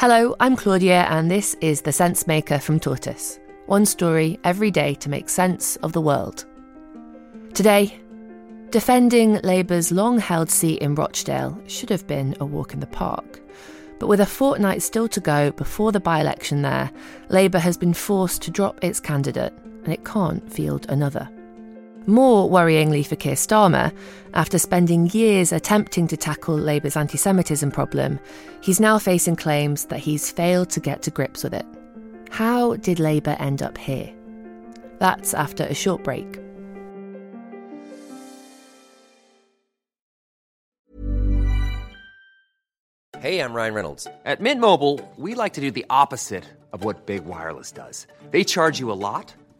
Hello, I'm Claudia, and this is The Sensemaker from Tortoise. One story every day to make sense of the world. Today, defending Labour's long held seat in Rochdale should have been a walk in the park. But with a fortnight still to go before the by election there, Labour has been forced to drop its candidate and it can't field another. More worryingly for Keir Starmer, after spending years attempting to tackle Labour's anti Semitism problem, he's now facing claims that he's failed to get to grips with it. How did Labour end up here? That's after a short break. Hey, I'm Ryan Reynolds. At Mint Mobile, we like to do the opposite of what Big Wireless does. They charge you a lot,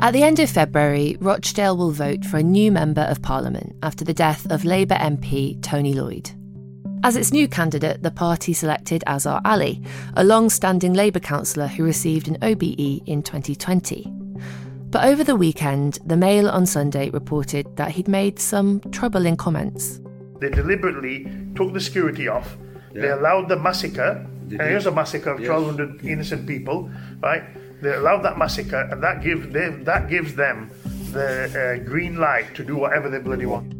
At the end of February, Rochdale will vote for a new Member of Parliament after the death of Labour MP Tony Lloyd. As its new candidate, the party selected Azhar Ali, a long standing Labour councillor who received an OBE in 2020. But over the weekend, the Mail on Sunday reported that he'd made some troubling comments. They deliberately took the security off. Yeah. They allowed the massacre. and here's a massacre of yes. 1,200 innocent people, right? They allowed that massacre, and that gives them, that gives them the uh, green light to do whatever they bloody want.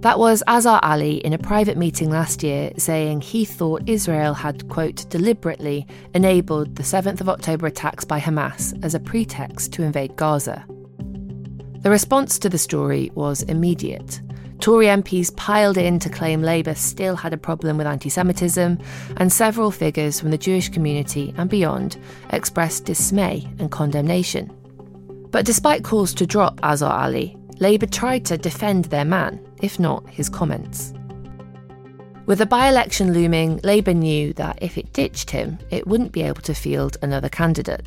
That was Azhar Ali in a private meeting last year saying he thought Israel had, quote, deliberately enabled the 7th of October attacks by Hamas as a pretext to invade Gaza. The response to the story was immediate. Tory MPs piled in to claim Labour still had a problem with anti Semitism, and several figures from the Jewish community and beyond expressed dismay and condemnation. But despite calls to drop Azhar Ali, Labour tried to defend their man, if not his comments. With the by election looming, Labour knew that if it ditched him, it wouldn't be able to field another candidate.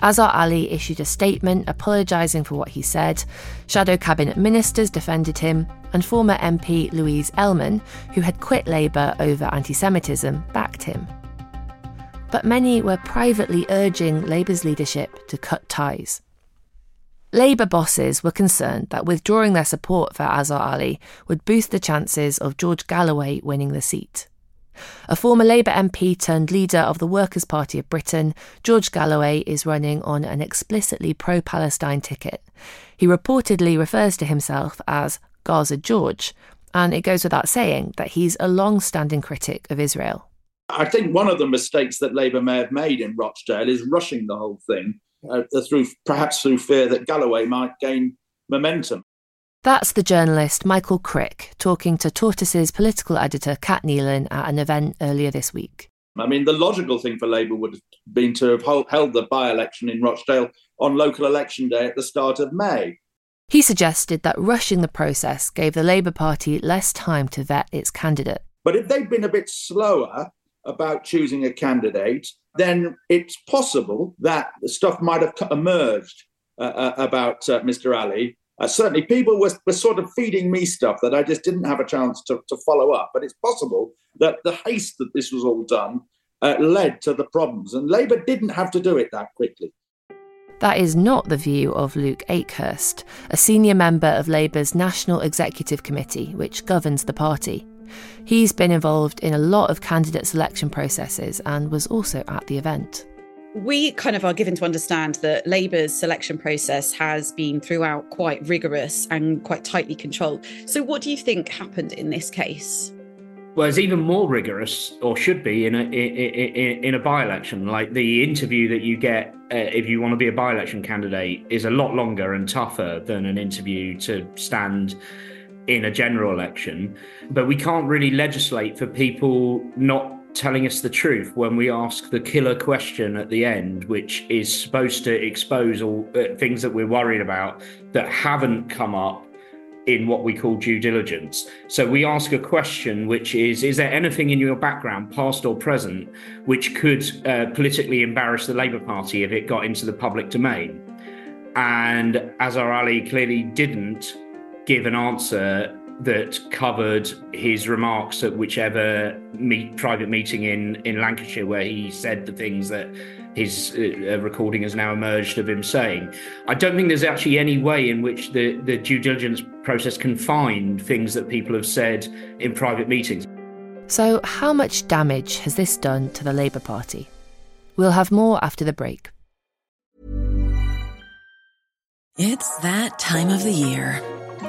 Azhar Ali issued a statement apologising for what he said. Shadow Cabinet ministers defended him, and former MP Louise Ellman, who had quit Labour over anti Semitism, backed him. But many were privately urging Labour's leadership to cut ties. Labour bosses were concerned that withdrawing their support for Azhar Ali would boost the chances of George Galloway winning the seat. A former Labour MP turned leader of the Workers' Party of Britain, George Galloway is running on an explicitly pro Palestine ticket. He reportedly refers to himself as Gaza George, and it goes without saying that he's a long standing critic of Israel. I think one of the mistakes that Labour may have made in Rochdale is rushing the whole thing, uh, through perhaps through fear that Galloway might gain momentum. That's the journalist Michael Crick talking to Tortoise's political editor Cat Neilan at an event earlier this week. I mean, the logical thing for Labour would have been to have held the by election in Rochdale on local election day at the start of May. He suggested that rushing the process gave the Labour Party less time to vet its candidate. But if they'd been a bit slower about choosing a candidate, then it's possible that stuff might have emerged uh, uh about uh, Mr. Ali uh, certainly people were, were sort of feeding me stuff that I just didn't have a chance to, to follow up. But it's possible that the haste that this was all done uh, led to the problems. And Labour didn't have to do it that quickly. That is not the view of Luke Akehurst, a senior member of Labour's National Executive Committee, which governs the party. He's been involved in a lot of candidate selection processes and was also at the event we kind of are given to understand that Labour's selection process has been throughout quite rigorous and quite tightly controlled. So, what do you think happened in this case? well, it's even more rigorous, or should be, in a in, in a by-election. Like the interview that you get uh, if you want to be a by-election candidate is a lot longer and tougher than an interview to stand in a general election. But we can't really legislate for people not telling us the truth when we ask the killer question at the end, which is supposed to expose all uh, things that we're worried about that haven't come up in what we call due diligence. So we ask a question, which is Is there anything in your background, past or present, which could uh, politically embarrass the Labour Party if it got into the public domain? And Azhar Ali clearly didn't give an answer that covered his remarks at whichever meet, private meeting in, in Lancashire where he said the things that his uh, recording has now emerged of him saying. I don't think there's actually any way in which the, the due diligence process can find things that people have said in private meetings. So, how much damage has this done to the Labour Party? We'll have more after the break. It's that time of the year.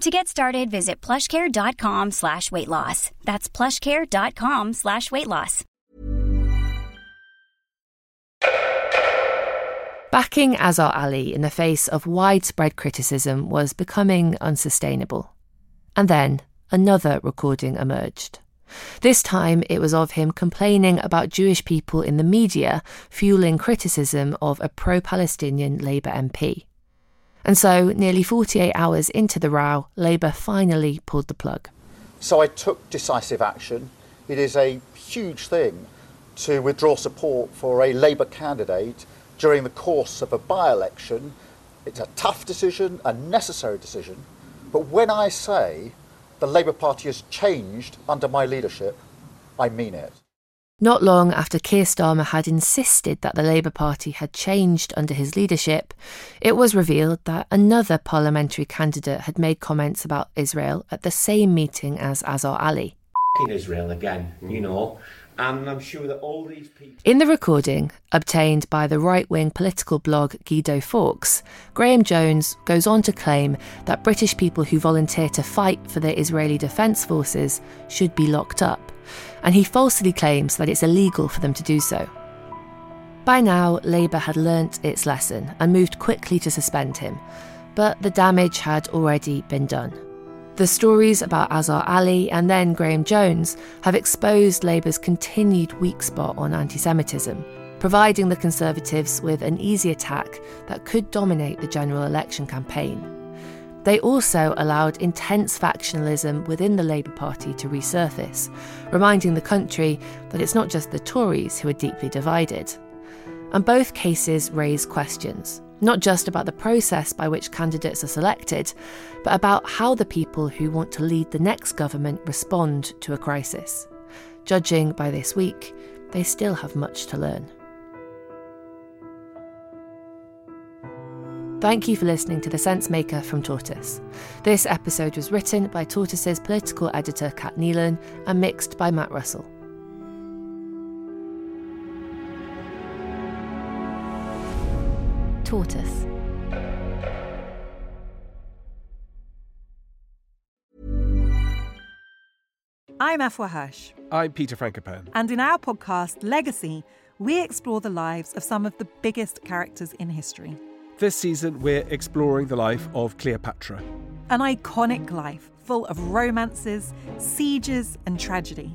To get started, visit plushcare.com slash weight loss. That's plushcare.com slash weight loss. Backing Azhar Ali in the face of widespread criticism was becoming unsustainable. And then another recording emerged. This time it was of him complaining about Jewish people in the media, fueling criticism of a pro Palestinian Labour MP. And so, nearly 48 hours into the row, Labour finally pulled the plug. So I took decisive action. It is a huge thing to withdraw support for a Labour candidate during the course of a by election. It's a tough decision, a necessary decision. But when I say the Labour Party has changed under my leadership, I mean it. Not long after Keir Starmer had insisted that the Labour Party had changed under his leadership, it was revealed that another parliamentary candidate had made comments about Israel at the same meeting as Azhar Ali. Israel again, you know. And I'm sure that all these people. In the recording, obtained by the right wing political blog Guido Fawkes, Graham Jones goes on to claim that British people who volunteer to fight for the Israeli Defence Forces should be locked up and he falsely claims that it's illegal for them to do so. By now, Labour had learnt its lesson and moved quickly to suspend him, but the damage had already been done. The stories about Azhar Ali and then Graham Jones have exposed Labour's continued weak spot on anti Semitism, providing the Conservatives with an easy attack that could dominate the general election campaign. They also allowed intense factionalism within the Labour Party to resurface, reminding the country that it's not just the Tories who are deeply divided. And both cases raise questions, not just about the process by which candidates are selected, but about how the people who want to lead the next government respond to a crisis. Judging by this week, they still have much to learn. Thank you for listening to The Sensemaker from Tortoise. This episode was written by Tortoise's political editor Cat Neilan and mixed by Matt Russell. I'm Afua Hirsch. I'm Peter Frankopan. And in our podcast, Legacy, we explore the lives of some of the biggest characters in history. This season, we're exploring the life of Cleopatra. An iconic life full of romances, sieges, and tragedy.